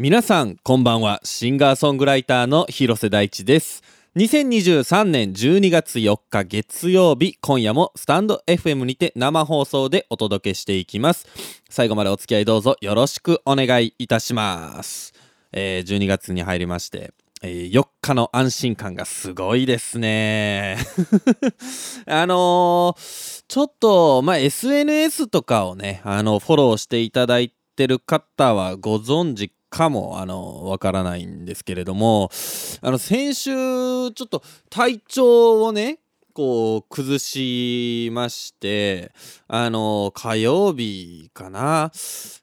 皆さんこんばんは。シンガーソングライターの広瀬大地です。2023年12月4日月曜日今夜もスタンド FM にて生放送でお届けしていきます。最後までお付き合いどうぞよろしくお願いいたします、えー12月に入りましてえー4日の安心感がすごいですね。あのーちょっと、まあ、SNS とかをね、あの、フォローしていただいてる方はご存知かも、あの、わからないんですけれども、あの、先週、ちょっと体調をね、こう崩しましてあの火曜日かな。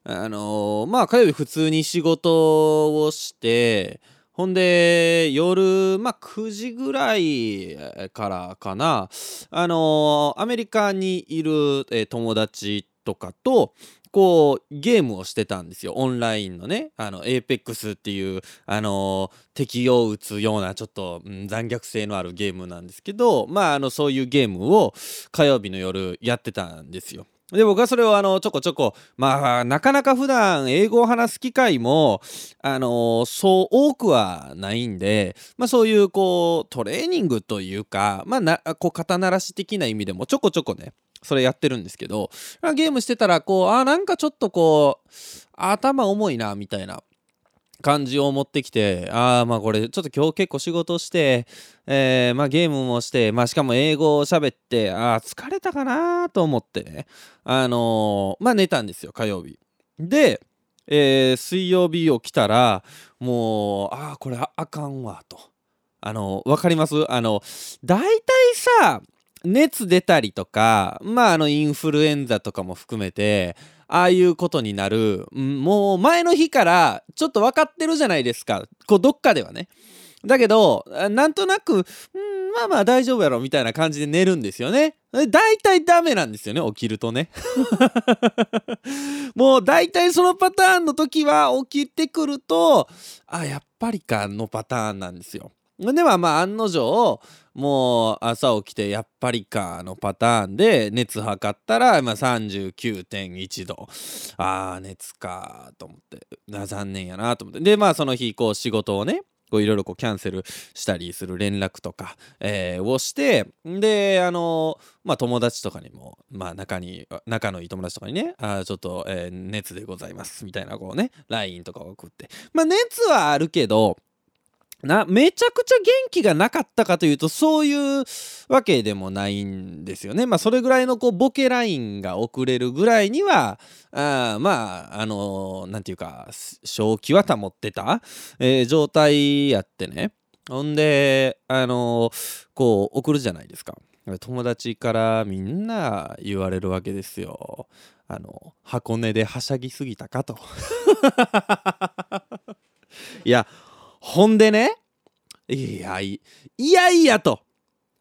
あのまあ火曜日普通に仕事をしてほんで夜まあ9時ぐらいからかな。あのアメリカにいる、友達とかとこうゲームをしてたんですよオンラインのねあの APEX っていうあの敵を撃つようなちょっと、うん残虐性のあるゲームなんですけどまああのそういうゲームを火曜日の夜やってたんですよ。で僕はそれをあのちょこちょこまあなかなか普段英語を話す機会もあのそう多くはないんで、まあ、そういうこうトレーニングというかまあなこう肩慣らし的な意味でもちょこちょこねそれやってるんですけどゲームしてたらこうあなんかちょっとこう頭重いなみたいな感じを持ってきてああまあこれちょっと今日結構仕事して、えーまあ、ゲームもして、まあ、しかも英語を喋ってああ疲れたかなと思ってねあのーまあ寝たんですよ火曜日。で、えー水曜日起きたらもうああこれああかんわと。あのわかります？あの大体さ熱出たりとかまああのインフルエンザとかも含めてああいうことになる。もう前の日からちょっと分かってるじゃないですか。こうどっかではね。だけどなんとなくんまあまあ大丈夫やろみたいな感じで寝るんですよね。大体ダメなんですよね起きるとね。もう大体そのパターンの時は起きてくるとあやっぱりかのパターンなんですよ。ではまあ案の定もう朝起きてやっぱりかのパターンで熱測ったら、まあ、39.1度あー熱かと思って。残念やなと思って。でまあその日こう仕事をねこういろいろこうキャンセルしたりする連絡とか、えーをしてであのまあ友達とかにもまあ仲に仲のいい友達とかにねあちょっと、えー熱でございますみたいなこうね LINE とかを送って。まあ熱はあるけどなめちゃくちゃ元気がなかったかというとそういうわけでもないんですよね。まあそれぐらいのこうボケラインが送れるぐらいにはあまああのなんていうか正気は保ってた、えー状態やってねほんであのこう送るじゃないですか。友達からみんな言われるわけですよ。あの箱根ではしゃぎすぎたかと。いやほんでねいやいいやいやと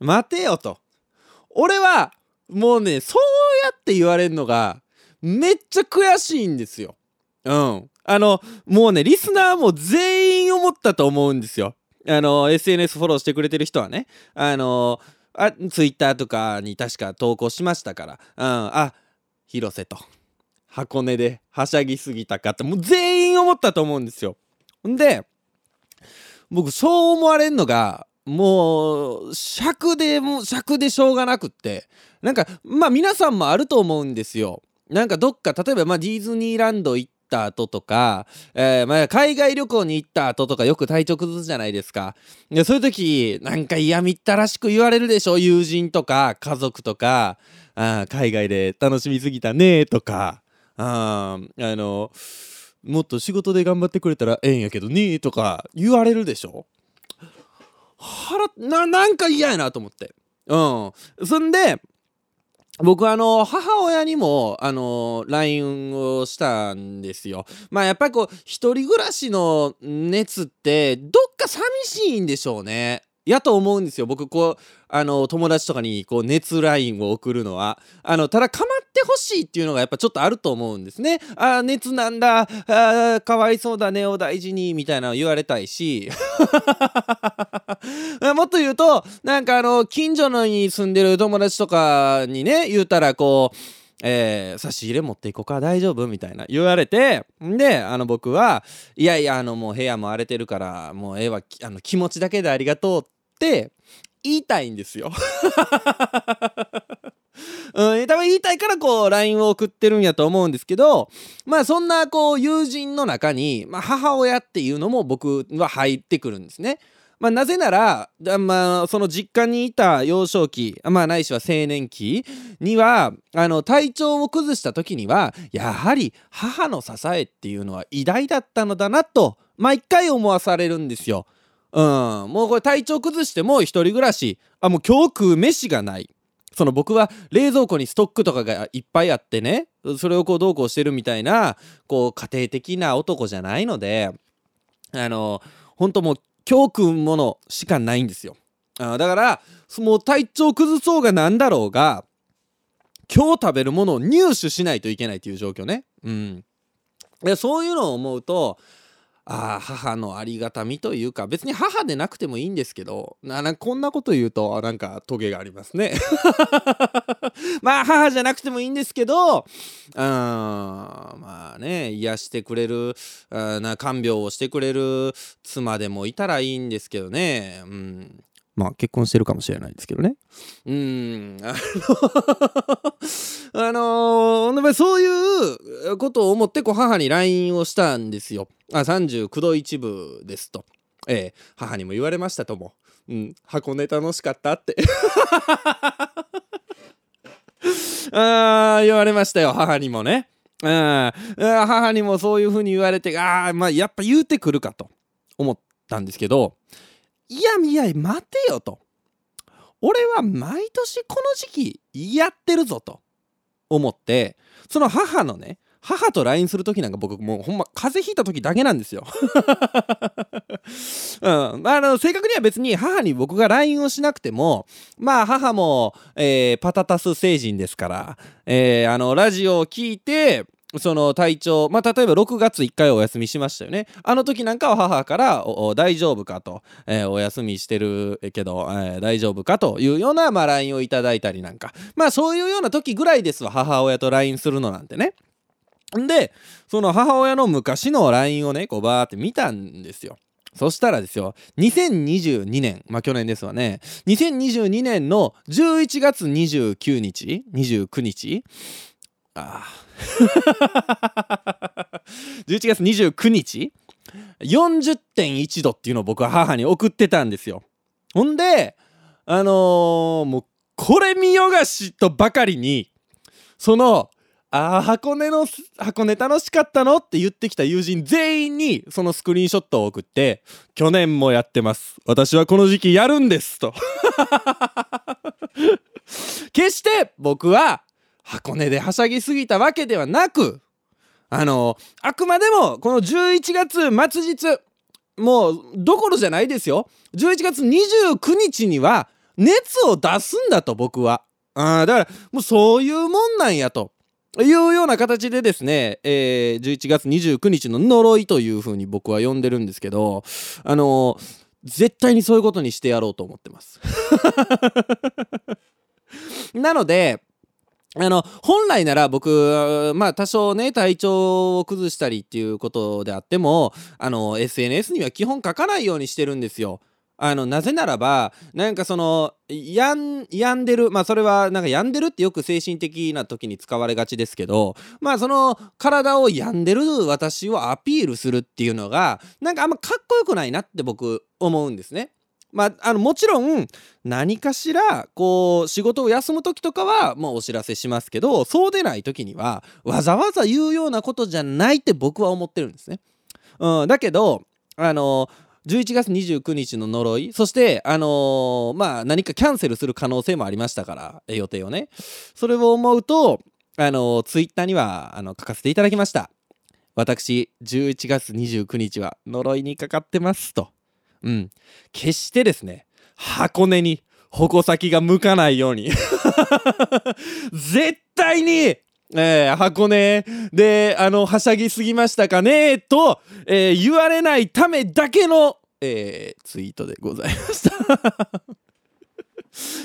待てよと俺はもうねそうやって言われるのがめっちゃ悔しいんですよ。うん。あのもうねリスナーも全員思ったと思うんですよ。あの SNS フォローしてくれてる人はねあのあツイッターとかに確か投稿しましたから、うん、あ広瀬と箱根ではしゃぎすぎたかってもう全員思ったと思うんですよ。んで僕そう思われんのがもう尺でも尺でしょうがなくってなんかまあ皆さんもあると思うんですよ。なんかどっか例えばまあディズニーランド行った後とか、えーまあ海外旅行に行った後とかよく体調崩すじゃないですか。でそういう時なんか嫌みったらしく言われるでしょ？友人とか家族とかあ海外で楽しみすぎたねとかああのもっと仕事で頑張ってくれたらええんやけどねとか言われるでしょ？腹ななんか嫌やなと思って。うん。そんで僕はあの母親にもあの LINE をしたんですよ。まあやっぱりこう一人暮らしの熱ってどっか寂しいんでしょうね。やと思うんですよ。僕こうあの友達とかにこう熱 LINE を送るのは。あのただ構ってほしいっていうのがやっぱちょっとあると思うんですね。あー熱なんだ。あーかわいそうだね。お大事に。みたいなの言われたいし。もっと言うとなんかあの近所のに住んでる友達とかにね言うたらこうえー、差し入れ持っていこうか。大丈夫？みたいな言われて。であの僕はいやいやあのもう部屋も荒れてるからもうええわ。あの気持ちだけでありがとうっって言いたいんですよ うん、多分言いたいからこう LINE を送ってるんやと思うんですけどまあそんなこう友人の中に、まあ、母親っていうのも僕は入ってくるんですね。まあ、なぜなら、まあ、その実家にいた幼少期、まあ、ないしは青年期にはあの体調を崩した時にはやはり母の支えっていうのは偉大だったのだなと毎回思わされるんですよ。うん、もうこれ体調崩しても一人暮らし。あもう今日食う飯がない。その僕は冷蔵庫にストックとかがいっぱいあってね。それをこうどうこうしてるみたいなこう家庭的な男じゃないのであの本当もう今日食うものしかないんですよ。あだからもう体調崩そうがなんだろうが今日食べるものを入手しないといけないっていう状況ね。うん。でそういうのを思うとあ母のありがたみというか別に母でなくてもいいんですけどなこんなこと言うとなんかトゲがありますね まあ母じゃなくてもいいんですけどうんまあね癒してくれるな看病をしてくれる妻でもいたらいいんですけどねうんまあ結婚してるかもしれないですけどね。うん。あの、あのー、そういうことを思ってこう母に LINE をしたんですよ。あ、39度1分ですと。ええ、母にも言われましたとも。うん、箱根楽しかったって。あ言われましたよ、母にもね。うん、母にもそういうふうに言われて、ああ、まあやっぱ言うてくるかと思ったんですけど、いやいや待てよと俺は毎年この時期やってるぞと思ってその母のね母と LINE する時なんか僕もうほんま風邪ひいた時だけなんですよ。うん、まあの正確には別に母に僕が LINE をしなくてもまあ母も、えー、パタタス星人ですから、えー、あのラジオを聞いてその体調まあ例えば6月1回お休みしましたよねあの時なんかは母から「大丈夫か?」と、えー、お休みしてるけど、えー、大丈夫か?」というような、まあ、LINE をいただいたりなんかまあそういうような時ぐらいですわ母親と LINE するのなんてねんでその母親の昔の LINE をねこうバーって見たんですよ。そしたらですよ、2022年、まあ去年ですわね、2022年の11月29日、29日、ああ、11月29日。40.1度っていうのを僕は母に送ってたんですよ。ほんであのー、もうこれ見よがしとばかりにそのああ箱根の箱根楽しかったの？って言ってきた友人全員にそのスクリーンショットを送って去年もやってます。私はこの時期やるんですと。決して僕は箱根ではしゃぎすぎたわけではなくあのあくまでもこの11月末日もうどころじゃないですよ。11月29日には熱を出すんだと僕は。あだからもうそういうもんなんやと。いうような形でですね、えー、11月29日の呪いというふうに僕は呼んでるんですけどあの絶対にそういうことにしてやろうと思ってます なのであの本来なら僕まあ多少ね体調を崩したりっていうことであってもあの SNS には基本書かないようにしてるんですよ。あのなぜならばなんかその病んでるまあそれはなんか病んでるってよく精神的な時に使われがちですけどまあその体を病んでる私をアピールするっていうのがなんかあんまかっこよくないなって僕思うんですね。まあ、あのもちろん何かしらこう仕事を休む時とかはもうお知らせしますけどそうでない時にはわざわざ言うようなことじゃないって僕は思ってるんですね。うん、だけどあの11月29日の呪いそしてあのー、まあ何かキャンセルする可能性もありましたから予定をね。それを思うとあのー、ツイッターにはあの書かせていただきました。私11月29日は呪いにかかってますと。うん、決してですね箱根に矛先が向かないように。絶対にえー、箱根。であのはしゃぎすぎましたかね？と、えー、言われないためだけの、えー、ツイートでございました。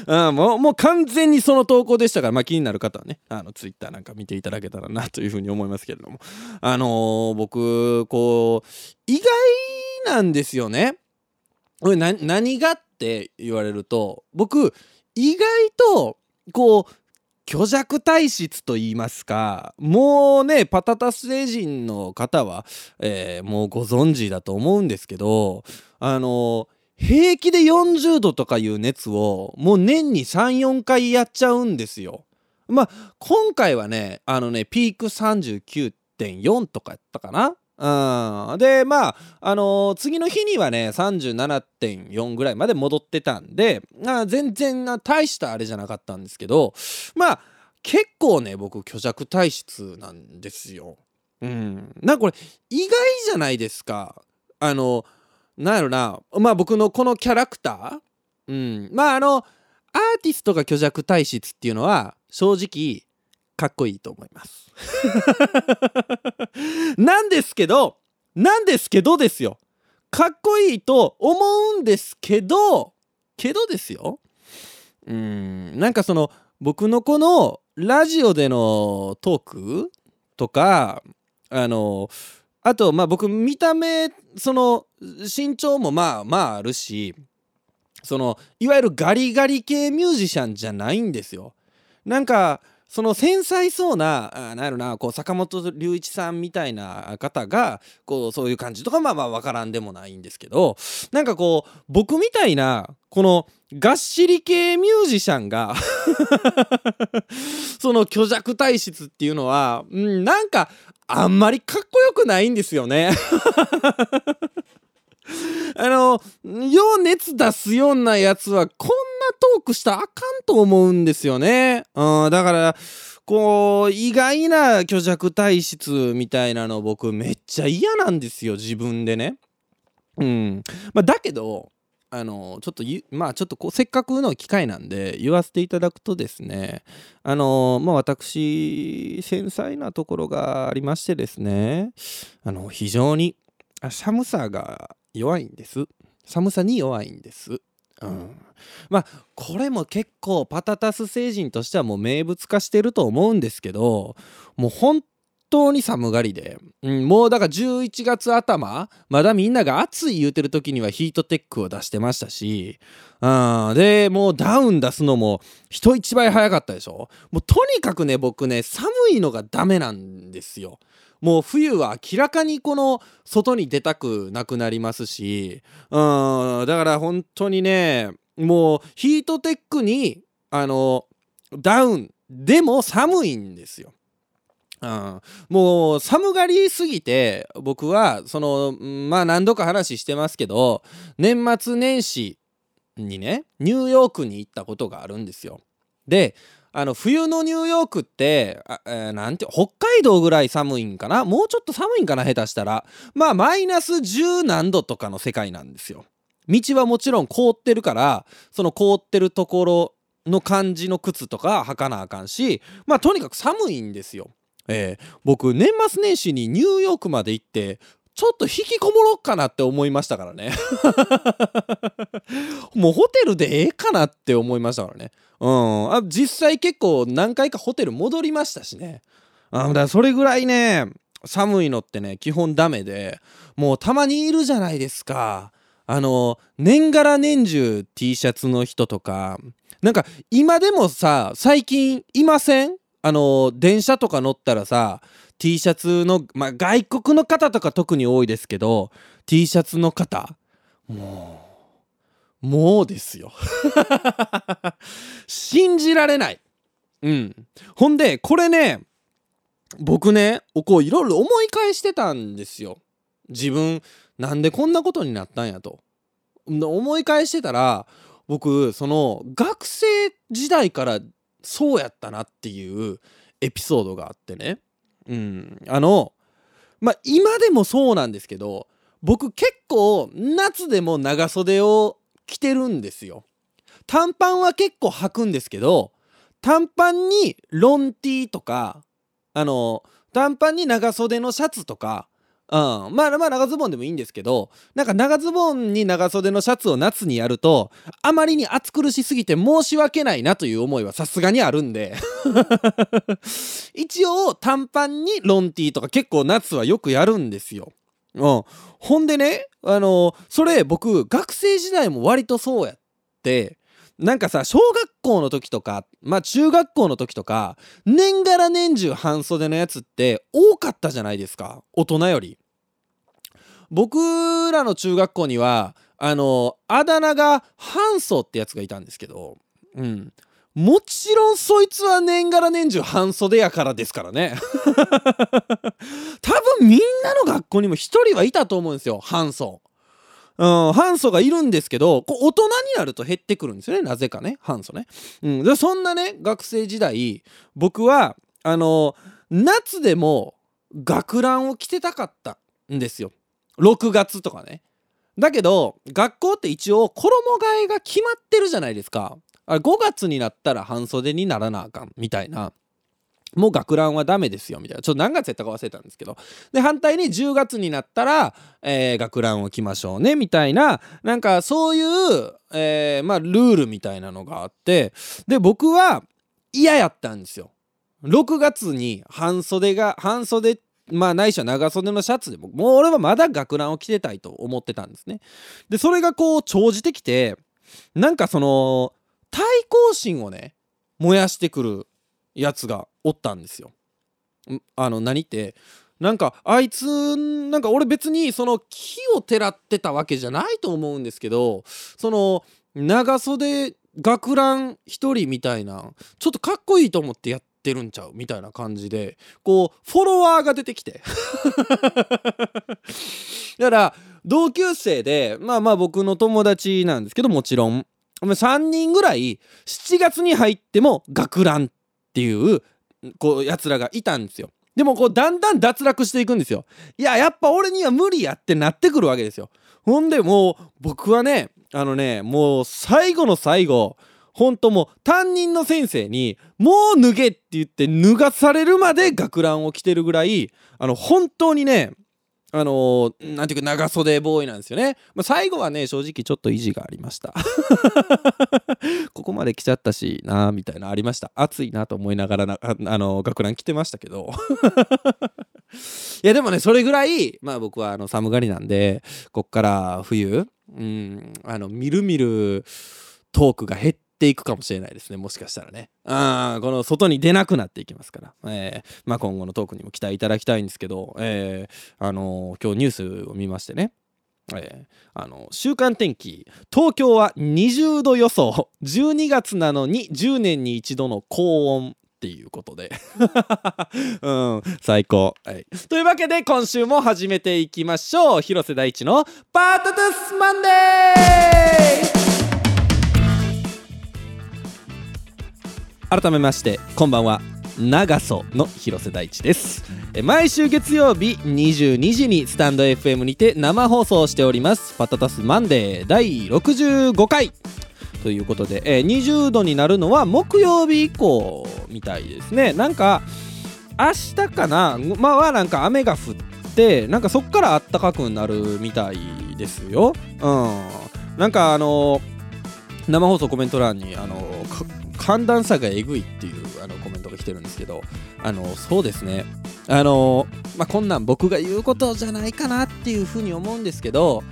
あもうもう完全にその投稿でしたから、まあ、気になる方はねあのツイッターなんか見ていただけたらなというふうに思いますけれども。あのー、僕こう意外なんですよね。何がって言われると僕意外とこう虚弱体質と言いますかもうねパタタス星人の方は、えー、もうご存知だと思うんですけどあの平気で40度とかいう熱をもう年に34回やっちゃうんですよ。まあ今回はねあのねピーク39.4とかやったかなうん、でまあ、あのー、次の日にはね37.4ぐらいまで戻ってたんでまあ全然大したあれじゃなかったんですけどまあ結構ね僕虚弱体質なんですよ。うん、なんかこれ意外じゃないですか。あのなんやろなまあ僕のこのキャラクター、うん、まああのアーティストが虚弱体質っていうのは正直かっこいいと思います。なんですけどなんですけどですよ。かっこいいと思うんですけどけどですよ。うんなんかその僕のこのラジオでのトークとかあのあとまあ僕見た目その身長もまあまああるしそのいわゆるガリガリ系ミュージシャンじゃないんですよ。なんかその繊細そうなあなんやろなこう坂本龍一さんみたいな方がこうそういう感じとかまあまあ分からんでもないんですけどなんかこう僕みたいなこのがっしり系ミュージシャンが その虚弱体質っていうのは、うん、なんかあんまりかっこよくないんですよね。あの、よう熱出すようなやつはこんなトークしたらあかんと思うんですよね。うん、だから、こう、意外な虚弱体質みたいなの僕めっちゃ嫌なんですよ、自分でね。うん。まあ、だけど、あのちょっとまあちょっとこうせっかくの機会なんで言わせていただくとですねあのまあ私繊細なところがありましてですねあの非常に寒さが弱いんです。寒さに弱いんです。うん、まあこれも結構パタタス星人としてはもう名物化してると思うんですけどもう本当に寒がりで、うん、もうだから11月頭まだみんなが暑い言うてる時にはヒートテックを出してましたし、うん、でもうダウン出すのも人一倍早かったでしょ。もうとにかくね僕ね寒いのがダメなんですよ。もう冬は明らかにこの外に出たくなくなりますし、うん、だから本当にね、もうヒートテックに、あの、ダウンでも寒いんですよ。うん、もう寒がりすぎて僕はそのまあ何度か話してますけど年末年始にねニューヨークに行ったことがあるんですよ。であの冬のニューヨークってあ、えー、なんて北海道ぐらい寒いんかな？もうちょっと寒いんかな？下手したら。まあマイナス10何度とかの世界なんですよ。道はもちろん凍ってるからその凍ってるところの感じの靴とか履かなあかんしまあとにかく寒いんですよ。えー、僕年末年始にニューヨークまで行ってちょっと引きこもろっかなって思いましたからね。もうホテルでええかなって思いましたからね。うん。あ実際結構何回かホテル戻りましたしね。あだからそれぐらいね、寒いのってね、基本ダメで、もうたまにいるじゃないですか。あの、年がら年中 T シャツの人とか、なんか今でもさ、最近いません？あの、電車とか乗ったらさ、T シャツの、まあ、外国の方とか特に多いですけど T シャツの方もうもうですよ。信じられない。うん。ほんでこれね僕ねこういろいろ思い返してたんですよ。自分なんでこんなことになったんやと。思い返してたら僕その学生時代からそうやったなっていうエピソードがあってね。うん、あのまあ今でもそうなんですけど僕結構夏でも長袖を着てるんですよ。短パンは結構履くんですけど短パンにロンティーとかあの短パンに長袖のシャツとかうん、まあまあ長ズボンでもいいんですけどなんか長ズボンに長袖のシャツを夏にやるとあまりに暑苦しすぎて申し訳ないなという思いはさすがにあるんで 一応短パンにロンティーとか結構夏はよくやるんですよ。うん、ほんでねあのそれ僕学生時代も割とそうやってなんかさ小学校の時とかまあ中学校の時とか年がら年中半袖のやつって多かったじゃないですか。大人より。僕らの中学校にはあのあだ名がハンソってやつがいたんですけど、うん、もちろんそいつは年がら年中半袖やからですからね多分みんなの学校にも一人はいたと思うんですよ半ソ。うん、ハンソがいるんですけどこう大人になると減ってくるんですよねなぜかねハンソね。うん、でそんなね学生時代僕はあの夏でも学ランを着てたかったんですよ6月とかね。だけど学校って一応衣替えが決まってるじゃないですか。あ5月になったら半袖にならなあかんみたいな。もう学ランはダメですよみたいな。ちょっと何月やったか忘れたんですけど。で反対に10月になったら、えー、学ランを着ましょうねみたいな。なんかそういう、えー、まあルールみたいなのがあって。で僕は嫌やったんですよ。6月に半袖が半袖まあないしは長袖のシャツでももう俺はまだ学ランを着てたいと思ってたんですね。でそれがこう長じてきてなんかその対抗心をね燃やしてくるやつがおったんですよ。あの何ってなんかあいつなんか俺別にその木をてらってたわけじゃないと思うんですけどその長袖学ラン一人みたいなちょっとかっこいいと思ってやってるんちゃうみたいな感じでこうフォロワーが出てきて だから同級生でまあまあ僕の友達なんですけどもちろん3人ぐらい7月に入っても学ランっていうこうやつらがいたんですよでもこうだんだん脱落していくんですよいややっぱ俺には無理やってなってくるわけですよほんでもう僕はねあのねもう最後の最後ほんともう担任の先生に「もう脱げ!」って言って脱がされるまで学ランを着てるぐらいあの本当にねあのー、なんていうか長袖ボーイなんですよね。まあ、最後はね、正直ちょっと意地がありました。ここまで来ちゃったしな、みたいなありました。暑いなと思いながらな、あ、あのー、学ラン着てましたけど。いや、でもね、それぐらい、まあ僕はあの寒がりなんで、こっから冬、うん、あの、みるみるトークが減って、ていくかもしれないですねもしかしたらね。あこの外に出なくなっていきますから、えーまあ、今後のトークにも期待いただきたいんですけど、えーあのー、今日ニュースを見ましてね。えー、あの週間天気東京は20度予想。12月なのに10年に一度の高温っていうことで。うん最高、はい、というわけで今週も始めていきましょう。広瀬大地の「パートトゥスマンデー」改めましてこんばんは。長曽の広瀬大地です。毎週月曜日22時にスタンド FM にて生放送しております。パタタスマンデー第65回。ということで、えー、20度になるのは木曜日以降みたいですね。なんか明日かな？まあはなんか雨が降ってなんかそっからあったかくなるみたいですよ。うん。なんかあのー、生放送コメント欄にあのー寒暖差がえぐいっていうあのコメントが来てるんですけどあのそうですね。あのまあこんなん僕が言うことじゃないかなっていうふうに思うんですけど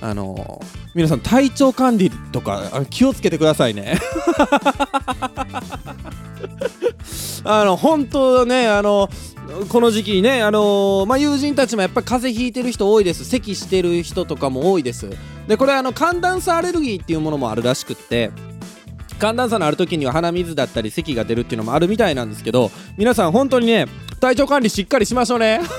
あの皆さん体調管理とか気をつけてくださいね。あの本当ねあのこの時期ね、あのー、まあ、友人たちもやっぱり風邪ひいてる人多いです。咳してる人とかも多いです。でこれあの寒暖差アレルギーっていうものもあるらしくって寒暖差のある時には鼻水だったり咳が出るっていうのもあるみたいなんですけど皆さん本当にね体調管理しっかりしましょうね。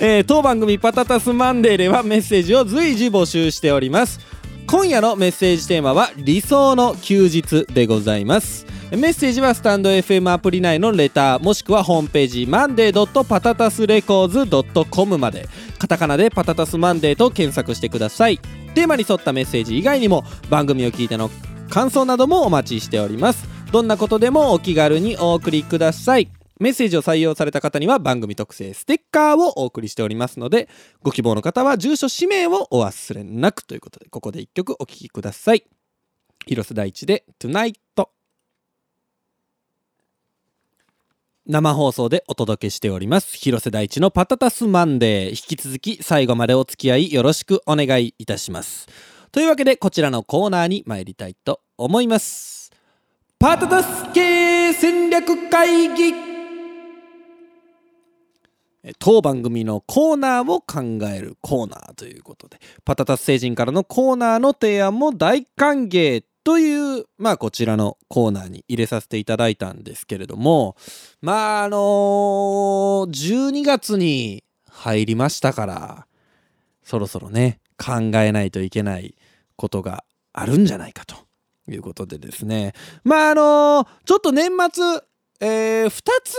えー、当番組パタタスマンデーではメッセージを随時募集しております。今夜のメッセージテーマは理想の休日でございます。メッセージはスタンド FM アプリ内のレターもしくはホームページマンデーパタタスレコーズ .com まで。カタカナでパタタスマンデーと検索してください。テーマに沿ったメッセージ以外にも番組を聞いての感想などもお待ちしておりますどんなことでもお気軽にお送りくださいメッセージを採用された方には番組特製ステッカーをお送りしておりますので、ご希望の方は住所氏名をお忘れなくということで、ここで一曲お聴きください。広瀬大地で Tonight。生放送でお届けしております。広瀬大地のパタタスマンデー。引き続き最後までお付き合いよろしくお願いいたします。というわけでこちらのコーナーに参りたいと思います。パタタス系戦略会議。当番組のコーナーを考えるコーナーということでパタタス星人からのコーナーの提案も大歓迎という、まあこちらのコーナーに入れさせていただいたんですけれども、まああのー、12月に入りましたから、そろそろね、考えないといけないことがあるんじゃないかということでですね。まああのー、ちょっと年末、えー、2つ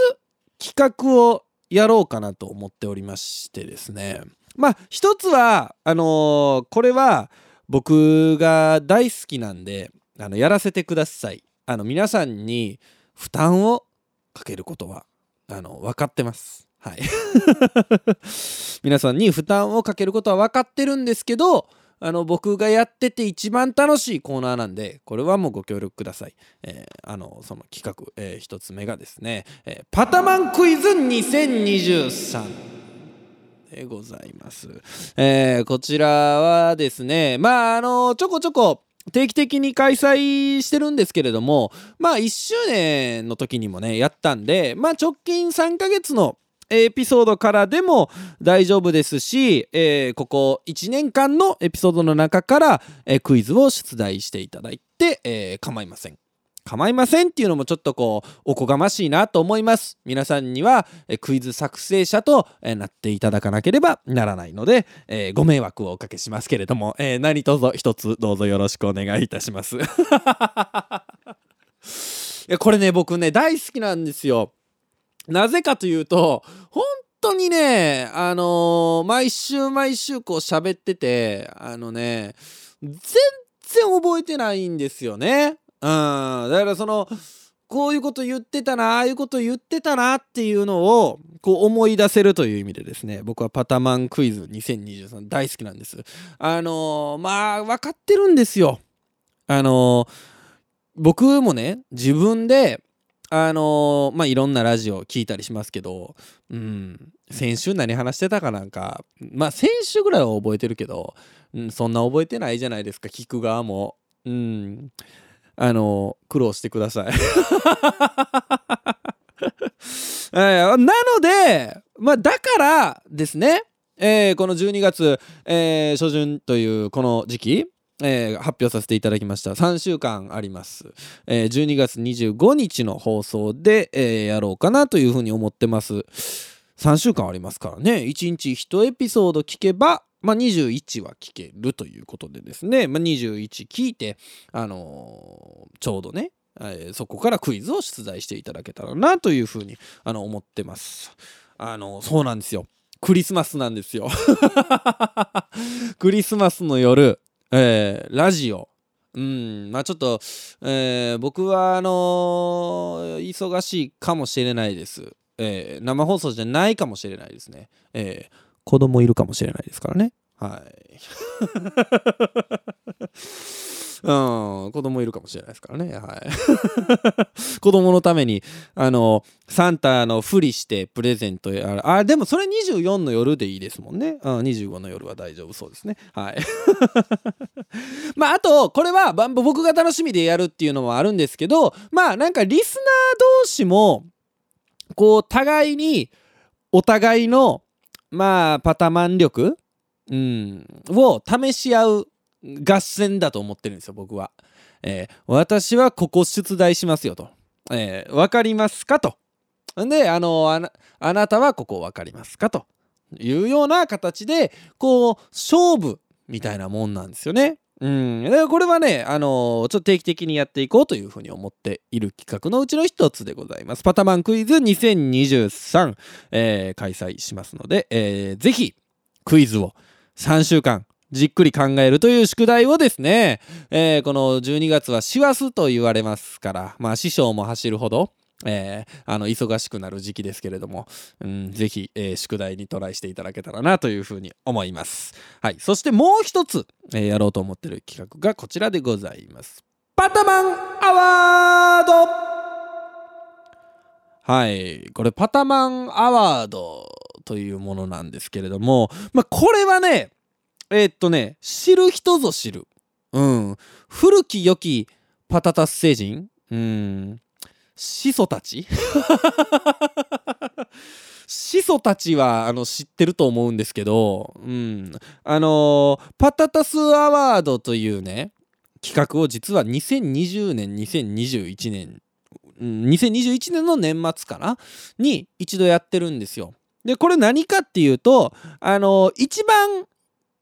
企画をやろうかなと思っておりましてですね。まあ一つは、あのー、これは僕が大好きなんで、あのやらせてください。あの皆さんに負担をかけることはあの分かってます。はい。皆さんに負担をかけることは分かってるんですけどあの僕がやってて一番楽しいコーナーなんでこれはもうご協力ください、えー、あのその企画、えー、一つ目がですね、えー、パタマンクイズ2023でございます。えー、こちらはですね、まあ、あの、ちょこちょこ、定期的に開催してるんですけれども、まあ1周年の時にもね、やったんで、まあ直近3ヶ月のエピソードからでも大丈夫ですし、えー、ここ1年間のエピソードの中から、えー、クイズを出題していただいて、えー、構いません。構いませんっていうのもちょっとこうおこがましいなと思います。皆さんにはクイズ作成者となっていただかなければならないので、えー、ご迷惑をおかけしますけれども、えー、何卒一つどうぞよろしくお願いいたします。いやこれね僕ね大好きなんですよ。なぜかというと本当にねあのー、毎週毎週こう喋っててあのね全然覚えてないんですよね、だからそのこういうこと言ってたなああいうこと言ってたなっていうのをこう思い出せるという意味でですね僕はパタマンクイズ2023大好きなんです。あのー、まあ分かってるんですよ。あのー、僕もね自分であのー、まあいろんなラジオ聞いたりしますけどうん先週何話してたかなんかまあ先週ぐらいは覚えてるけど、うん、そんな覚えてないじゃないですか聞く側も。うん。あの苦労してください。なので、まあ、だからですね、えー、この12月、えー、初旬というこの時期、えー、発表させていただきました。3週間あります、えー、12月25日の放送で、えー、やろうかなというふうに思ってます。3週間ありますからね。1日1エピソード聞けばまあ、21は聞けるということでですね、まあ、21聞いて、あのー、ちょうどね、えー、そこからクイズを出題していただけたらなというふうにあの思ってます。あのそうなんですよ。クリスマスなんですよ。クリスマスの夜、えー、ラジオ。うん、まあちょっと、えー、僕はあの、忙しいかもしれないです。え、生放送じゃないかもしれないですね。えー子供いるかもしれないですからね。はい。うん、子供いるかもしれないですからね。はい。子供のために、あの、サンタのふりしてプレゼントやあ、でもそれ24の夜でいいですもんね。うん、25の夜は大丈夫そうですね。はい。まあ、あと、これは僕が楽しみでやるっていうのもあるんですけど、まあ、なんかリスナー同士も、こう、互いに、お互いのまあパタマン力、うん、を試し合う合戦だと思ってるんですよ僕は、えー、私はここ出題しますよと、えー、分かりますかと。であのあなあなたはここ分かりますかと。いうような形でこう勝負みたいなもんなんですよね。うん、これはね、あのー、ちょっと定期的にやっていこうというふうに思っている企画のうちの一つでございます。パタマンクイズ2023、えー、開催しますので、えー、ぜひクイズを3週間じっくり考えるという宿題をですね、えー、この12月は師走と言われますから、まあ師匠も走るほど、えー、あの忙しくなる時期ですけれども、うん、ぜひ、えー、宿題にトライしていただけたらなというふうに思います。はい、そしてもう一つ、えー、やろうと思ってる企画がこちらでございます。パタマンアワードはい、これパタマンアワードというものなんですけれども、まあ、これはね、えー、っとね、知る人ぞ知る。うん。古き良きパタタス星人うん。始祖たち？始祖たちはあの知ってると思うんですけど、うん。あのー、パタタスアワードというね、企画を実は2020年、2021年、ん、2021年の年末かな？に一度やってるんですよ。で、これ何かっていうと、あのー、一番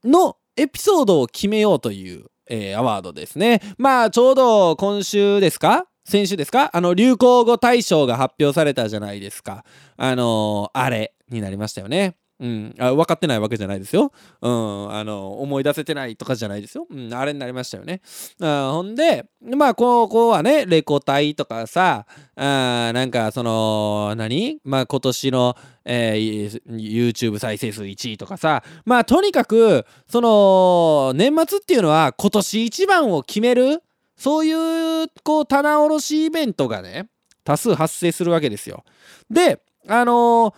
のエピソードを決めようという、えー、アワードですね。まあ、ちょうど今週ですか？先週ですか？あの、流行語大賞が発表されたじゃないですか。あのー、あれになりましたよね。うん、あ分かってないわけじゃないですよ。うん、あの思い出せてないとかじゃないですよ。うん、あれになりましたよね。あほんでまあここはねレコ大とかさあなんかその何？まあ今年の、えー、YouTube 再生数1位とかさまあとにかくその年末っていうのは今年一番を決めるそういうこう棚卸しイベントがね多数発生するわけですよ。であのー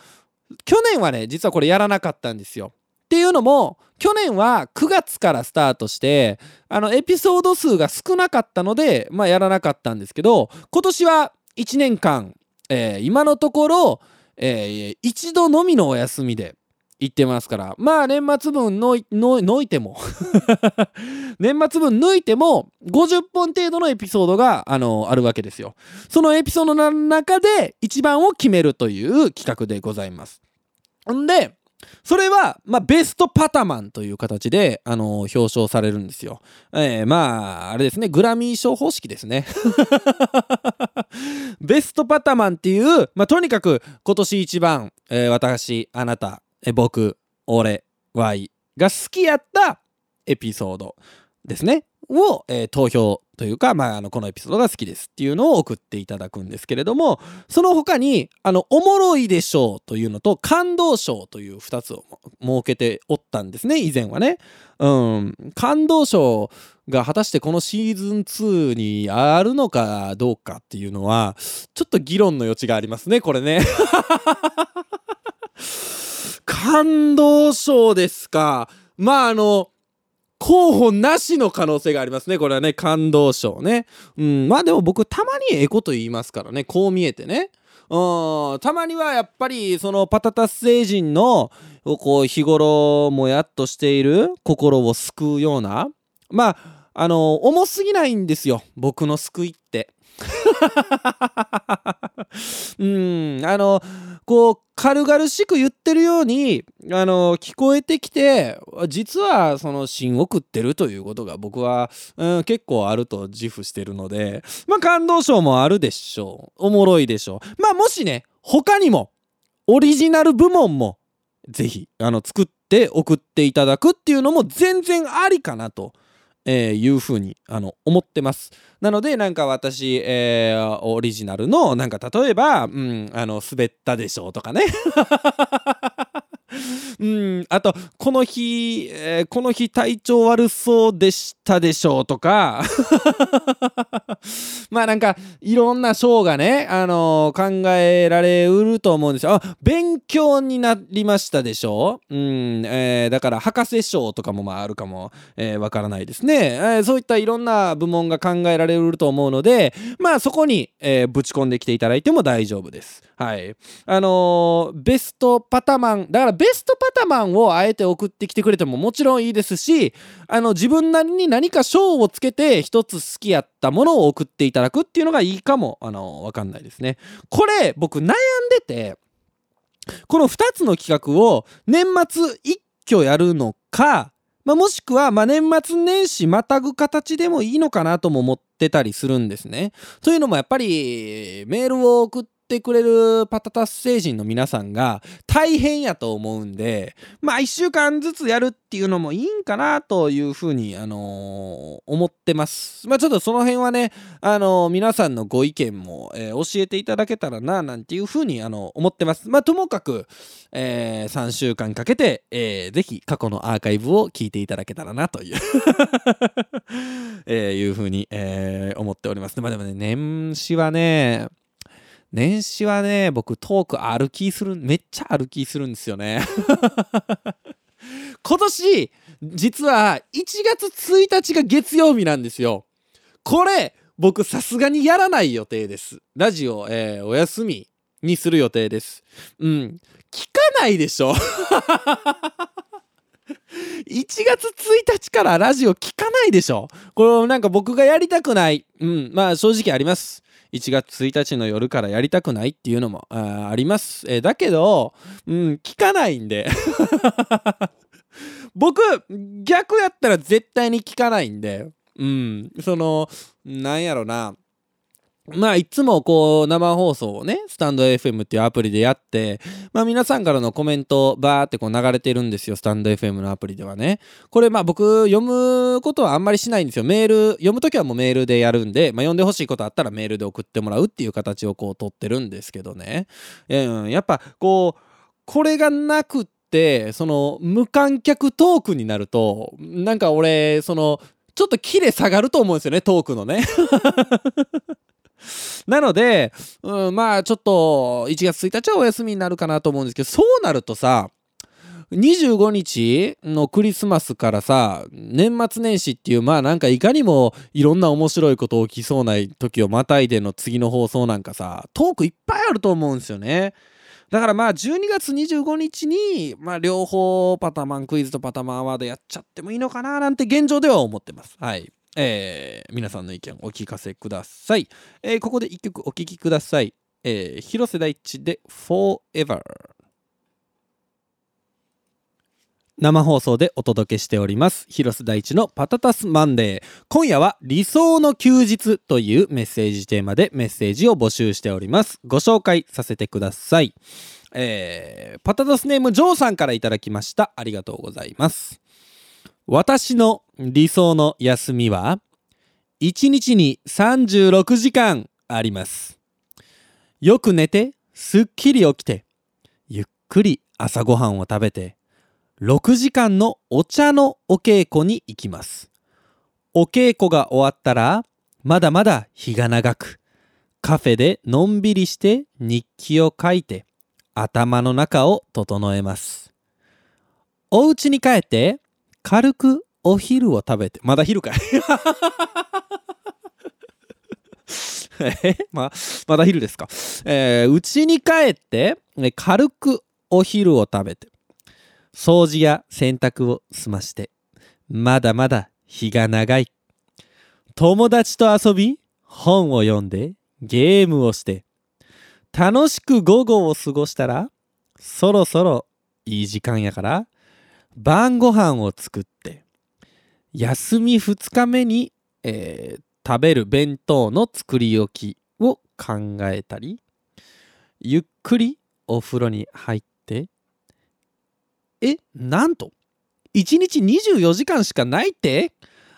去年はね実はこれやらなかったんですよ。っていうのも去年は9月からスタートしてあのエピソード数が少なかったのでまあやらなかったんですけど今年は1年間、えー、今のところ、えー、一度のみのお休みで行ってますからまあ年末分のののいても 年末分抜いても50本程度のエピソードがあのあるわけですよそのエピソードの中で一番を決めるという企画でございますんでそれは、まあ、ベストパタマンという形で、あの表彰されるんですよ。えー、まあ、あれですね、グラミー賞方式ですね。ベストパタマンっていう、まあ、とにかく今年一番、えー、私、あなた、え僕、俺、Y が好きやったエピソードですね。を、えー、投票というか、まあ、あのこのエピソードが好きですっていうのを送っていただくんですけれどもその他にあのおもろいでしょうというのと感動賞という2つを設けておったんですね以前はね。うん、感動賞が果たしてこのシーズン2にあるのかどうかっていうのはちょっと議論の余地がありますねこれね。感動賞ですか？まああの、候補なしの可能性がありますね。これはね、感動賞ね。うん、まあでも僕、たまにええこと言いますからね、こう見えてね。うん、たまにはやっぱり、そのパタタス星人の、こう、日頃もやっとしている心を救うような、まあ、あの、重すぎないんですよ。僕の救いって。うんあのこう軽々しく言ってるようにあの聞こえてきて実はその芯を食ってるということが僕は、うん、結構あると自負してるのでまあ感動賞もあるでしょうおもろいでしょうまあもしね他にもオリジナル部門もぜひあの作って送っていただくっていうのも全然ありかなと。えー、いうふうにあの思ってます。なのでなんか私、えー、オリジナルのなんか例えば、うん、あの滑ったでしょうとかねうん、あと、この日、えー、この日体調悪そうでしたでしょうとか まあなんか、いろんな賞がね、あのー、考えられうると思うんですよ。あ、勉強になりましたでしょううん、えー、だから、博士賞とかもまああるかも、え、わからないですね、えー。そういったいろんな部門が考えられうると思うので、まあそこに、え、ぶち込んできていただいても大丈夫です。はい。あの、ベストパタマン、だからベストパタマンをあえて送ってきてくれてももちろんいいですし、あの、自分なりに何か賞をつけて一つ好きやったものを送っていただくっていうのがいいかも、あのー、わかんないですね。これ、僕悩んでて、この2つの企画を年末一挙やるのか、まあ、もしくは、ま年末年始またぐ形でもいいのかなとも思ってたりするんですね。というのもやっぱりメールを送ってってくれるパタタス星人の皆さんが大変やと思うんで、まあ1週間ずつやるっていうのもいいんかなというふうに、あのー、思ってます。まあちょっとその辺はね、あのー、皆さんのご意見も、えー、教えていただけたらな、なんていうふうに、あの思ってます。まあともかく、え3週間かけて、えー、ぜひ過去のアーカイブを聞いていただけたらなという えいうふうに、え思っております。まあでもね、年始はね、年始はね、僕トーク歩きする、めっちゃ歩きするんですよね。今年、実は1月1日が月曜日なんですよ。これ、僕さすがにやらない予定です。ラジオ、えー、お休みにする予定です。うん。聞かないでしょ 1月1日からラジオ聞かないでしょこれなんか僕がやりたくない。うん、まあ正直あります。1月1日の夜からやりたくないっていうのもあります。えー、だけど、うん、聞かないんで 僕、逆やったら絶対に聞かないんで、うん、その、なんやろな。まあ、いつもこう、生放送をね、スタンド FM っていうアプリでやって、まあ、皆さんからのコメント、バーってこう流れてるんですよ、スタンド FM のアプリではね。これ、まあ、僕、読むことはあんまりしないんですよ。メール、読むときはもうメールでやるんで、まあ、読んでほしいことあったらメールで送ってもらうっていう形をこう、取ってるんですけどね。うん、やっぱ、こう、これがなくって、その、無観客トークになると、なんか俺、その、ちょっとキレ下がると思うんですよね、トークのね。なので、うん、まあちょっと1月1日はお休みになるかなと思うんですけど、そうなるとさ、25日のクリスマスからさ、年末年始っていう、まあなんかいかにもいろんな面白いこと起きそうな時をまたいでの次の放送なんかさ、トークいっぱいあると思うんですよね。だからまあ12月25日に、まあ両方パタマンクイズとパタマンアワードやっちゃってもいいのかななんて現状では思ってます。はい。えー、皆さんの意見をお聞かせください。えー、ここで一曲お聴きください。えー、広瀬大地で Forever。生放送でお届けしております。広瀬大地のパタタスマンデー。今夜は理想の休日というメッセージテーマでメッセージを募集しております。ご紹介させてください。えー、パタタスネームジョーさんからいただきました。ありがとうございます。私の理想の休みは1日に36時間あります。よく寝て、すっきり起きて、ゆっくり朝ごはんを食べて、6時間のお茶のお稽古に行きます。お稽古が終わったら、まだまだ日が長く、カフェでのんびりして日記を書いて、頭の中を整えます。お家に帰って、軽くお昼を食べて、まだ昼かい え？ま、まだ昼ですか？えー、家に帰って、軽くお昼を食べて、掃除や洗濯を済まして、まだまだ日が長い。友達と遊び、本を読んで、ゲームをして、楽しく午後を過ごしたら、そろそろいい時間やから、晩ご飯を作って休み2日目に、えー、食べる弁当の作り置きを考えたりゆっくりお風呂に入ってえなんと1日24時間しかないって？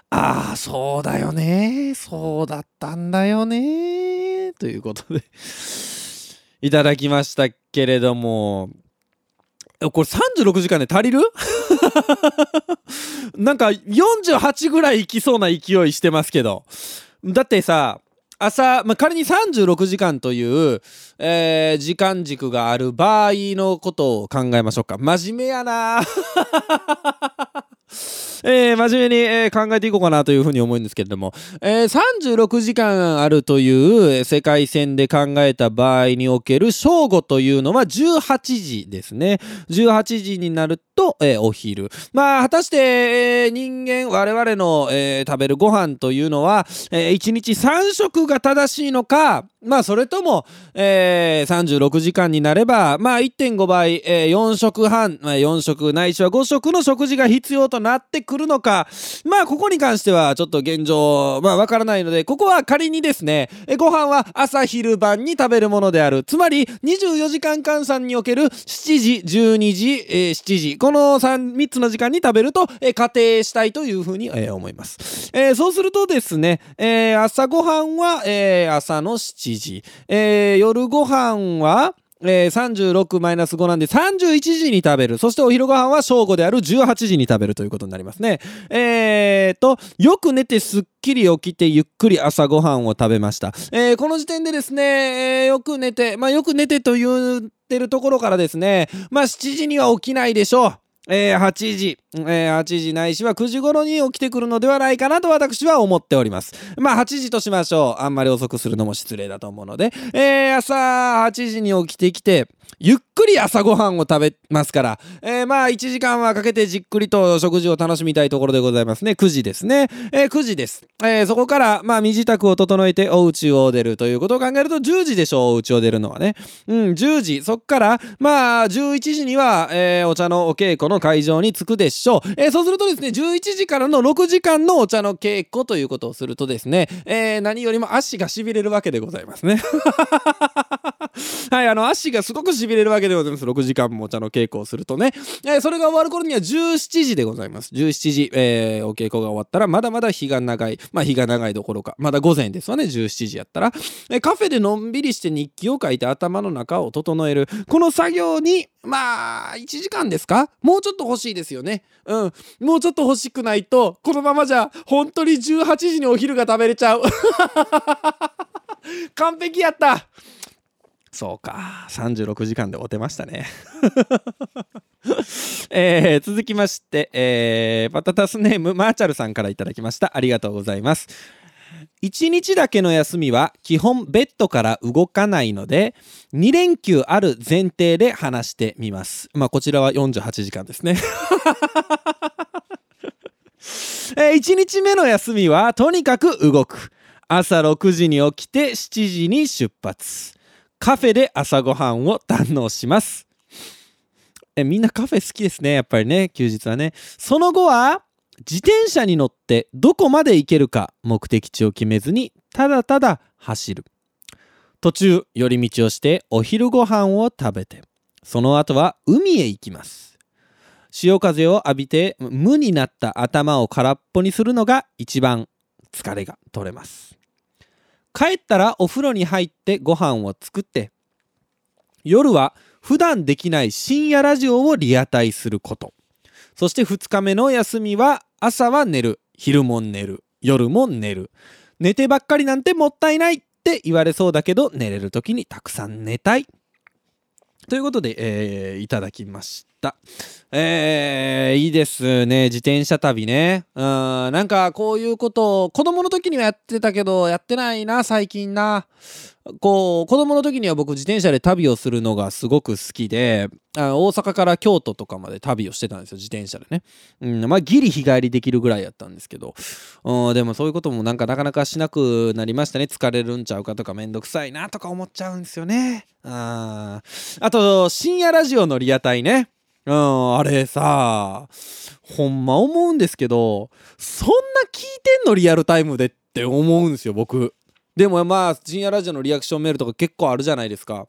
ああそうだよね。そうだったんだよね。ということでいただきましたけれどもこれ36時間で足りる？なんか48ぐらいいきそうな勢いしてますけど。だってさ、朝、まあ、仮に36時間という、えー、時間軸がある場合のことを考えましょうか。真面目やなえー、真面目に、えー、考えていこうかなというふうに思うんですけれども、えー、36時間あるという世界線で考えた場合における正午というのは18時ですね。18時になるとと、えー、お昼。まあ、果たして、えー、人間、我々の、えー、食べるご飯というのは、えー、1日3食が正しいのか、まあ、それとも、えー、36時間になれば、まあ、1.5倍、えー、4食半、まあ、4食ないしは5食の食事が必要となってくるのか、まあ、ここに関してはちょっと現状、まあ、わからないので、ここは仮にですね、えご飯は朝昼晩に食べるものである。つまり、24時間換算における7時、12時、えー、7時、この 3, 3つの時間に食べると、えー、仮定したいというふうに、えー、思います。えー、そうするとですね、えー、朝ごはんは、えー、朝の7時、えー、夜ご飯は、えー、36-5なんで31時に食べる。そしてお昼ご飯は正午である18時に食べるということになりますね。えーと、よく寝てすっきり起きてゆっくり朝ご飯を食べました。えー、この時点でですね、えー、よく寝て、まあよく寝てと言ってるところからですね、まあ7時には起きないでしょう。えー、8時、えー、8時ないしは9時頃に起きてくるのではないかなと私は思っております。まあ8時としましょう。あんまり遅くするのも失礼だと思うので、えー、朝8時に起きてきて、ゆっくり朝ごはんを食べますから、えー、まあ1時間はかけてじっくりと食事を楽しみたいところでございますね。9時ですね。えー、9時です。えー、そこからまあ身支度を整えてお家を出るということを考えると10時でしょう。お家を出るのはね。うん、10時。そこからまあ11時には、えー、お茶のお稽古の会場に着くでしょう。え、そうするとですね、11時からの6時間のお茶の稽古ということをするとですね、え、何よりも足がしびれるわけでございますね。はい、あの足がすごくしびれるわけでございます。6時間もお茶の稽古をするとね。えー、それが終わる頃には17時でございます。17時、えー、お稽古が終わったら、まだまだ日が長い。まあ日が長いどころか、まだ午前ですわね、17時やったら。えー、カフェでのんびりして日記を書いて頭の中を整える。この作業に、まあ、1時間ですか？もうちょっと欲しいですよね。うん。もうちょっと欲しくないと、このままじゃ、本当に18時にお昼が食べれちゃう。完璧やったそうか。36時間でおてましたね。えー、続きまして、えー、パタタスネームマーチャルさんからいただきました。ありがとうございます。1日だけの休みは基本ベッドから動かないので2連休ある前提で話してみます。まあこちらは48時間ですね。えー、1日目の休みはとにかく動く。朝6時に起きて7時に出発。カフェで朝ごはんを堪能します。えみんなカフェ好きですねやっぱりね休日はね。その後は自転車に乗ってどこまで行けるか目的地を決めずにただただ走る。途中寄り道をしてお昼ご飯を食べてその後は海へ行きます。潮風を浴びて無になった頭を空っぽにするのが一番疲れが取れます。帰ったらお風呂に入ってご飯を作って夜は普段できない深夜ラジオをリアタイすること。そして2日目の休みは朝は寝る。昼も寝る。夜も寝る。寝てばっかりなんてもったいないって言われそうだけど寝れる時にたくさん寝たい。ということで、えー、いただきました。えー、いいですね。自転車旅ね。うん、なんかこういうことを子供の時にはやってたけど、やってないな、最近な。こう、子供の時には僕自転車で旅をするのがすごく好きで、あ大阪から京都とかまで旅をしてたんですよ、自転車でね。うん、まあ、ギリ日帰りできるぐらいやったんですけど、うん、でもそういうこともなんかなかなかしなくなりましたね。疲れるんちゃうかとかめんどくさいなとか思っちゃうんですよね。ああと、深夜ラジオのリアタイね。うん、あれさ、ほんま思うんですけど、そんな聞いてんのリアルタイムでって思うんですよ、僕。でもまあ、深夜ラジオのリアクションメールとか結構あるじゃないですか。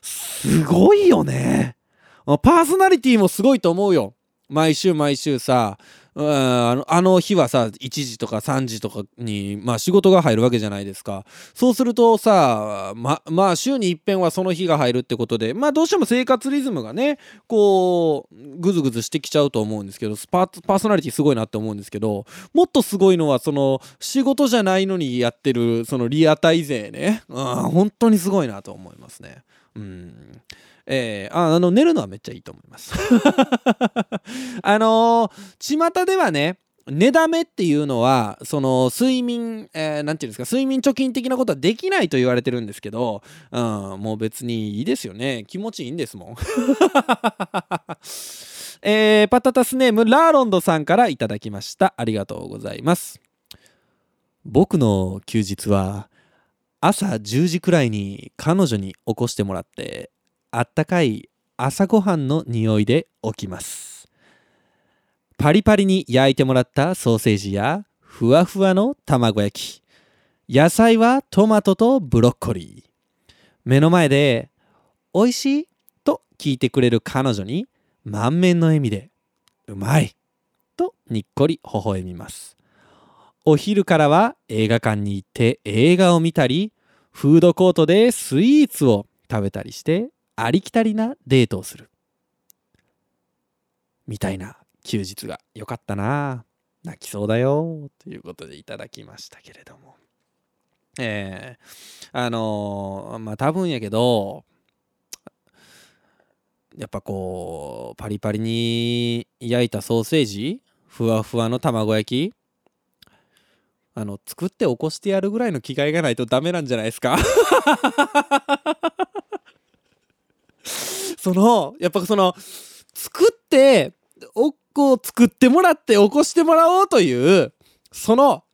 すごいよね。パーソナリティもすごいと思うよ。毎週毎週さ、あのあの日はさ1時とか3時とかに、まあ、仕事が入るわけじゃないですか。そうするとさままあ週に一遍はその日が入るってことでまあどうしても生活リズムがねこうグズグズしてきちゃうと思うんですけどパーソナリティすごいなって思うんですけどもっとすごいのはその仕事じゃないのにやってるそのリアタイ勢ね、うん、本当にすごいなと思いますね。うん。えー、ああの寝るのはめっちゃいいと思います。あのー、巷ではね寝だめっていうのはその睡眠、えー、ていうんですか睡眠貯金的なことはできないと言われてるんですけど、うん、もう別にいいですよね。気持ちいいんですもん。えーパタタスネームラーロンドさんからいただきました。ありがとうございます。僕の休日は朝10時くらいに彼女に起こしてもらってあったかい朝ごはんの匂いで起きますパリパリに焼いてもらったソーセージやふわふわの卵焼き野菜はトマトとブロッコリー目の前で「美味しい?」と聞いてくれる彼女に満面の笑みで「うまい!」とにっこり微笑みますお昼からは映画館に行って映画を見たりフードコートでスイーツを食べたりしてありきたりなデートをする。みたいな休日が良かったな。泣きそうだよ。ということでいただきましたけれども。えー、あのーまあ多分やけどやっぱこうパリパリに焼いたソーセージふわふわの卵焼きあの作って起こしてやるぐらいの気概がないとダメなんじゃないですか。そのやっぱその作っておっこを作ってもらって起こしてもらおうというその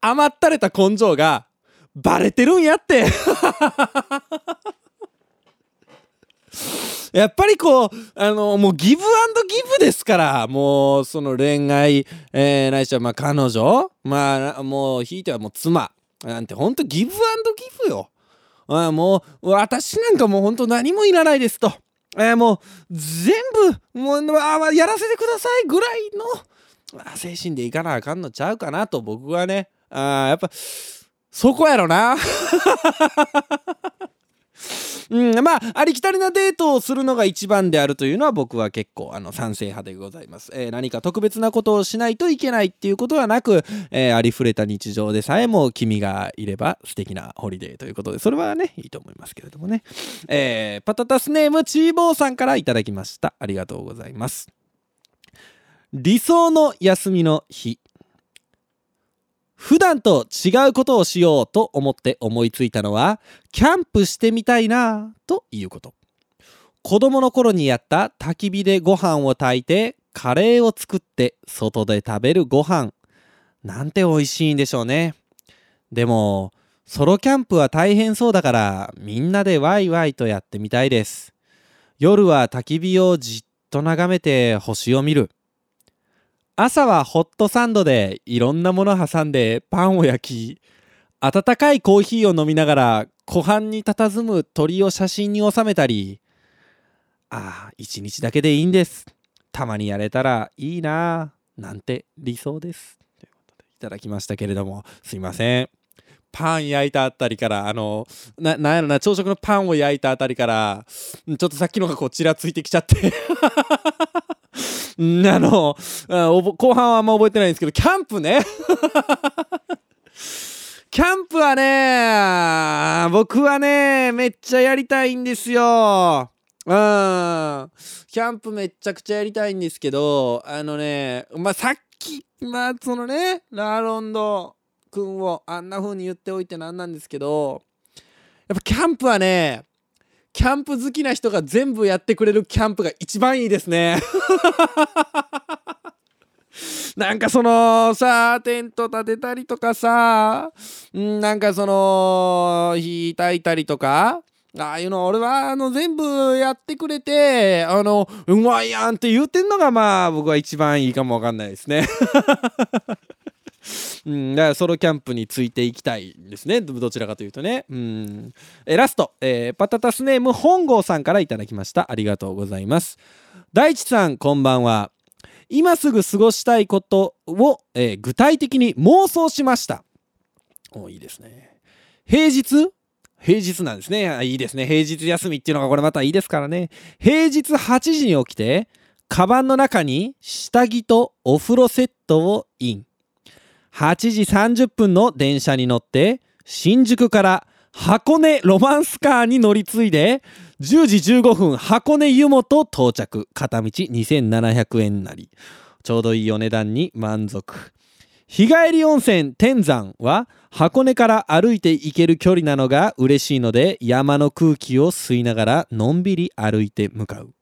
甘ったれた根性がバレてるんやって やっぱりこう、あの、もうギブアンドギブですから、もうその恋愛、えー、ないしはまあ彼女、まあもうひいてはもう妻、なんてほんとギブアンドギブよ。あもう私なんかもうほんと何もいらないですと。えー、もう全部もうあやらせてくださいぐらいの精神でいかなあかんのちゃうかなと僕はねあやっぱそこやろな。うん、まあありきたりなデートをするのが一番であるというのは僕は結構あの賛成派でございます、えー何か特別なことをしないといけないっていうことはなく、えーありふれた日常でさえも君がいれば素敵なホリデーということでそれはねいいと思いますけれどもね、えーパタタスネームチーボーさんからいただきました。ありがとうございます。理想の休みの日。普段と違うことをしようと思って思いついたのはキャンプしてみたいなということ。子供の頃にやった焚き火でご飯を炊いてカレーを作って外で食べるご飯。なんて美味しいんでしょうね。でもソロキャンプは大変そうだからみんなでワイワイとやってみたいです。夜は焚き火をじっと眺めて星を見る。朝はホットサンドでいろんなもの挟んでパンを焼き温かいコーヒーを飲みながら湖畔に佇む鳥を写真に収めたりああ一日だけでいいんです。たまにやれたらいいななんて理想です。ということでいただきましたけれどもすいません。パン焼いたあたりからあのななんやろな朝食のパンを焼いたあたりからちょっとさっきのがこうちらついてきちゃって。んあの後半はあんま覚えてないんですけどキャンプね。キャンプはね僕はねめっちゃやりたいんですよ。うん。キャンプめっちゃくちゃやりたいんですけどあのねまあさっきまあそのねラーロンド君をあんな風に言っておいてなんなんですけどやっぱキャンプはねキャンプ好きな人が全部やってくれるキャンプが一番いいですね なんかそのさテント立てたりとかさなんかその火焚いたりとかああいうの俺はあの全部やってくれてあのうまいやんって言ってんのがまあ僕は一番いいかもわかんないですね。うん、だからソロキャンプについていきたいですねどちらかというとね。うんえラスト、えーパタタスネーム本郷さんからいただきましたありがとうございます。大地さんこんばんは。今すぐ過ごしたいことを、えー具体的に妄想しました。おいいですね。平日？平日なんですね。いいですね。平日休みっていうのがこれまたいいですからね。平日8時に起きて、カバンの中に下着とお風呂セットをイン。8時30分の電車に乗って、新宿から箱根ロマンスカーに乗り継いで、10時15分箱根湯本到着。片道2700円なり。ちょうどいいお値段に満足。日帰り温泉天山は箱根から歩いて行ける距離なのが嬉しいので山の空気を吸いながらのんびり歩いて向かう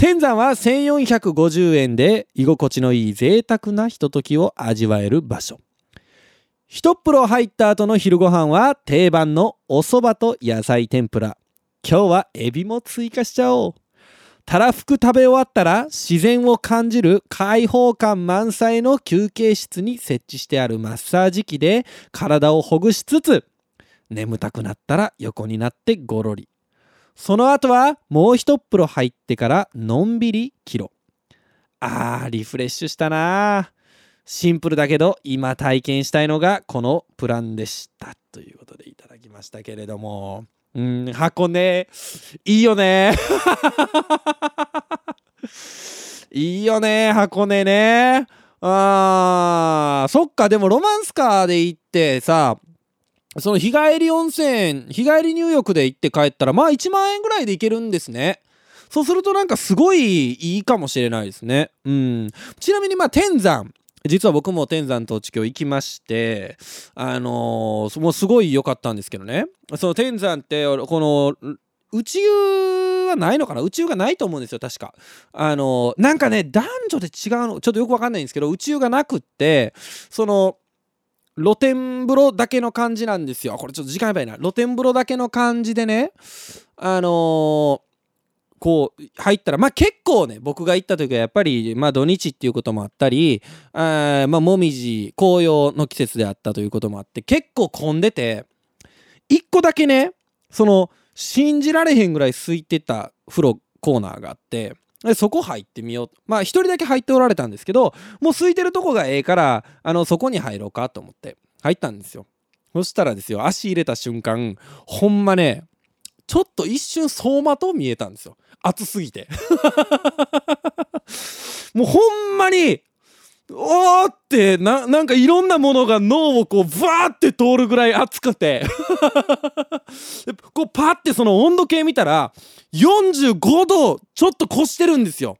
天山は1450円で居心地のいい贅沢なひとときを味わえる場所。一風呂入った後の昼ご飯は定番のお蕎麦と野菜天ぷら。今日はエビも追加しちゃおう。たらふく食べ終わったら自然を感じる開放感満載の休憩室に設置してあるマッサージ機で体をほぐしつつ眠たくなったら横になってゴロリ。その後はもう一風呂入ってからのんびりキロあーリフレッシュしたな。シンプルだけど今体験したいのがこのプランでしたということでいただきましたけれども。うん箱根。いいよね。いいよね箱根ね。あーそっかでもロマンスカーで行ってさその日帰り温泉日帰り入浴で行って帰ったらまあ1万円ぐらいで行けるんですね。そうするとなんかすごいいいかもしれないですね。うん。ちなみにまあ天山。実は僕も天山と地境行きましてあのー、もうすごい良かったんですけどね。その天山ってこの宇宙はないのかな？宇宙がないと思うんですよ確か。あのー、なんかね男女で違うのちょっとよくわかんないんですけど宇宙がなくってその露天風呂だけの感じなんですよ。これちょっと時間やばいな。露天風呂だけの感じでね、あのー、こう入ったらまあ結構ね僕が行った時はやっぱりまあ土日っていうこともあったりあまあもみじ紅葉の季節であったということもあって結構混んでて一個だけねその信じられへんぐらい空いてた風呂コーナーがあってでそこ入ってみようまあ一人だけ入っておられたんですけどもう空いてるとこがええからあのそこに入ろうかと思って入ったんですよ。そしたらですよ足入れた瞬間ほんまねちょっと一瞬走馬灯見えたんですよ。暑すぎて。もうほんまにおーってななんかいろんなものが脳をこうブワーって通るぐらい熱くて こうパッてその温度計見たら45度ちょっと越してるんですよ。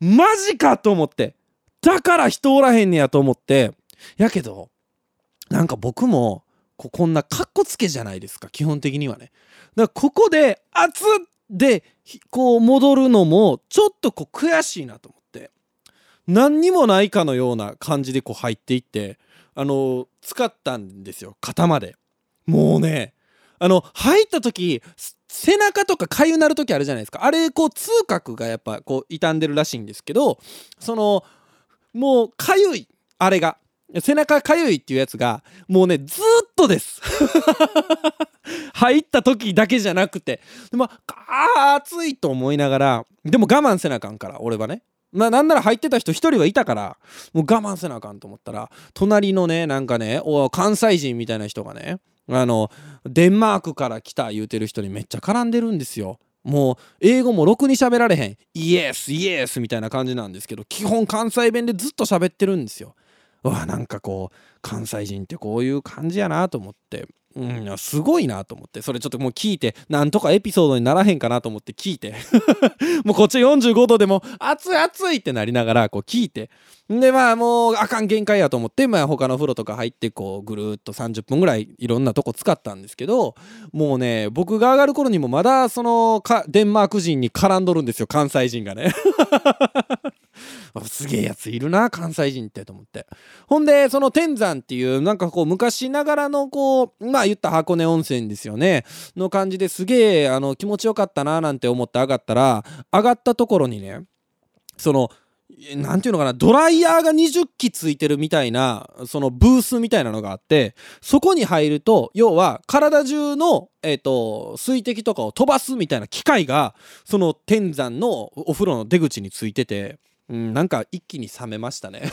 マジかと思ってだから人おらへんねやと思ってやけどなんか僕もここんなカッコつけじゃないですか基本的にはね。だからここで熱でこう戻るのもちょっとこう悔しいなと思って何にもないかのような感じでこう入っていってあの使ったんですよ肩まで。もうねあの入った時背中とか痒なる時あるじゃないですか。あれこう痛覚がやっぱこう傷んでるらしいんですけどそのもう痒いあれが背中かゆいっていうやつがもうねずっとです。入った時だけじゃなくて。でもあー暑いと思いながらでも我慢せなあかんから俺はね。まなんなら入ってた人一人はいたからもう我慢せなあかんと思ったら隣のねなんかね関西人みたいな人がねあのデンマークから来た言うてる人にめっちゃ絡んでるんですよ。もう英語もろくに喋られへん。イエスイエスみたいな感じなんですけど基本関西弁でずっと喋ってるんですよ。うわなんかこう関西人ってこういう感じやなと思って。うん、すごいなと思って。それちょっともう聞いてなんとかエピソードにならへんかなと思って聞いて。もうこっち45度でも熱い熱いってなりながらこう聞いて。でまあもうあかん限界やと思ってまあ他の風呂とか入ってこうぐるっと30分ぐらいいろんなとこ使ったんですけどもうね僕が上がる頃にもまだそのデンマーク人に絡んどるんですよ。関西人がね。すげえやついるな関西人ってと思って。ほんでその天山っていうなんかこう昔ながらのこうまあ言った箱根温泉ですよね。の感じですげえあの気持ちよかったななんて思って上がったら上がったところにねそのなんていうのかなドライヤーが20機ついてるみたいなそのブースみたいなのがあってそこに入ると要は体中の、えーと、水滴とかを飛ばすみたいな機械がその天山のお風呂の出口についてて、うん、なんか一気に冷めましたね。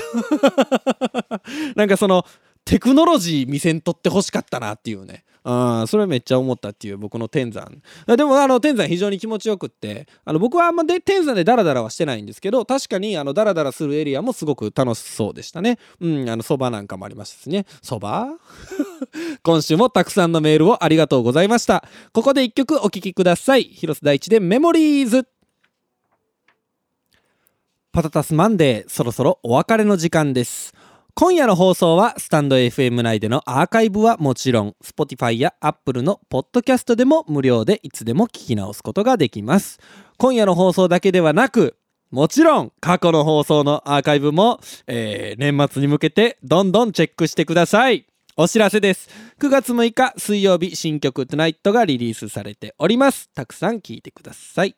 なんかそのテクノロジー見せんとってほしかったなっていうね。あそれめっちゃ思ったっていう僕の天山。でもあの天山非常に気持ちよくって。あの僕はあんまで天山でダラダラはしてないんですけど確かにあのダラダラするエリアもすごく楽しそうでしたね。うんあのそばなんかもありましたしね。そば 今週もたくさんのメールをありがとうございました。ここで一曲お聴きください。広瀬大地でメモリーズ。パタタスマンデーそろそろお別れの時間です。今夜の放送はスタンド FM 内でのアーカイブはもちろん Spotify や Apple のポッドキャストでも無料でいつでも聞き直すことができます。今夜の放送だけではなくもちろん過去の放送のアーカイブも、えー、年末に向けてどんどんチェックしてください。お知らせです。9月6日水曜日新曲 Tonight がリリースされております。たくさん聴いてください。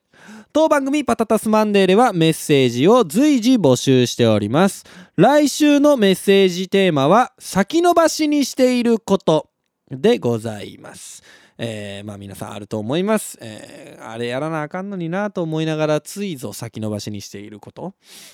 当番組パタタスマンデーではメッセージを随時募集しております。来週のメッセージテーマは先延ばしにしていることでございます。えー、まあ皆さんあると思います、えー、あれやらなあかんのになと思いながらついぞ先延ばしにしていること。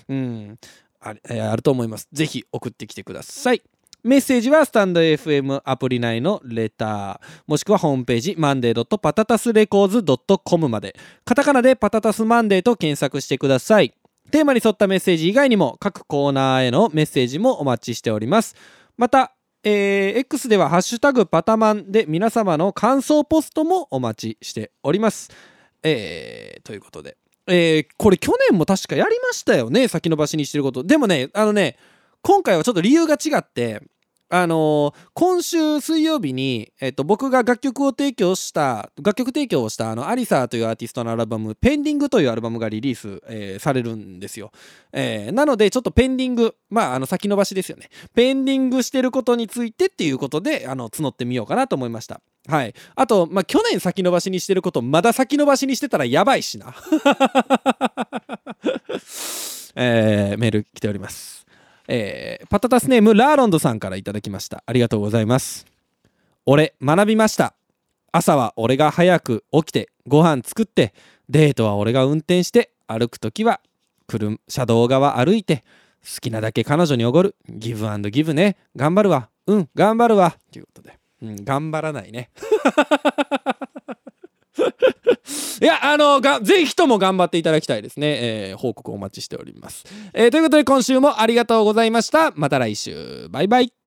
うん。あ,、えー、あると思います。ぜひ送ってきてください。メッセージはスタンド FM アプリ内のレター、もしくはホームページ、マンデー .patatasrecords.com まで、カタカナでパタタスマンデーと検索してください。テーマに沿ったメッセージ以外にも、各コーナーへのメッセージもお待ちしております。また、えー、X ではハッシュタグパタマンで皆様の感想ポストもお待ちしております。えー、ということで、えー、これ去年も確かやりましたよね、先延ばしにしてること。でもね、あのね、今回はちょっと理由が違って、あのー、今週水曜日に、えっと、僕が楽曲を提供した楽曲提供をしたあのアリサーというアーティストのアルバム「ペンディング」というアルバムがリリース、えー、されるんですよ、えー、なのでちょっとペンディングまああの先延ばしですよねペンディングしてることについてっていうことであの募ってみようかなと思いましたはい。あと、まあ、去年先延ばしにしてること、まだ先延ばしにしてたらやばいしな。えー、メール来ております。えー、パタタスネームラーロンドさんからいただきました。ありがとうございます。俺学びました。朝は俺が早く起きてご飯作ってデートは俺が運転して歩く時は車道側歩いて好きなだけ彼女におごる。ギブアンドギブね。頑張るわ。うん頑張るわ。ということで、うん、頑張らないね。いや、あの、が、ぜひとも頑張っていただきたいですね。えー、報告お待ちしております。えー、ということで今週もありがとうございました。また来週。バイバイ。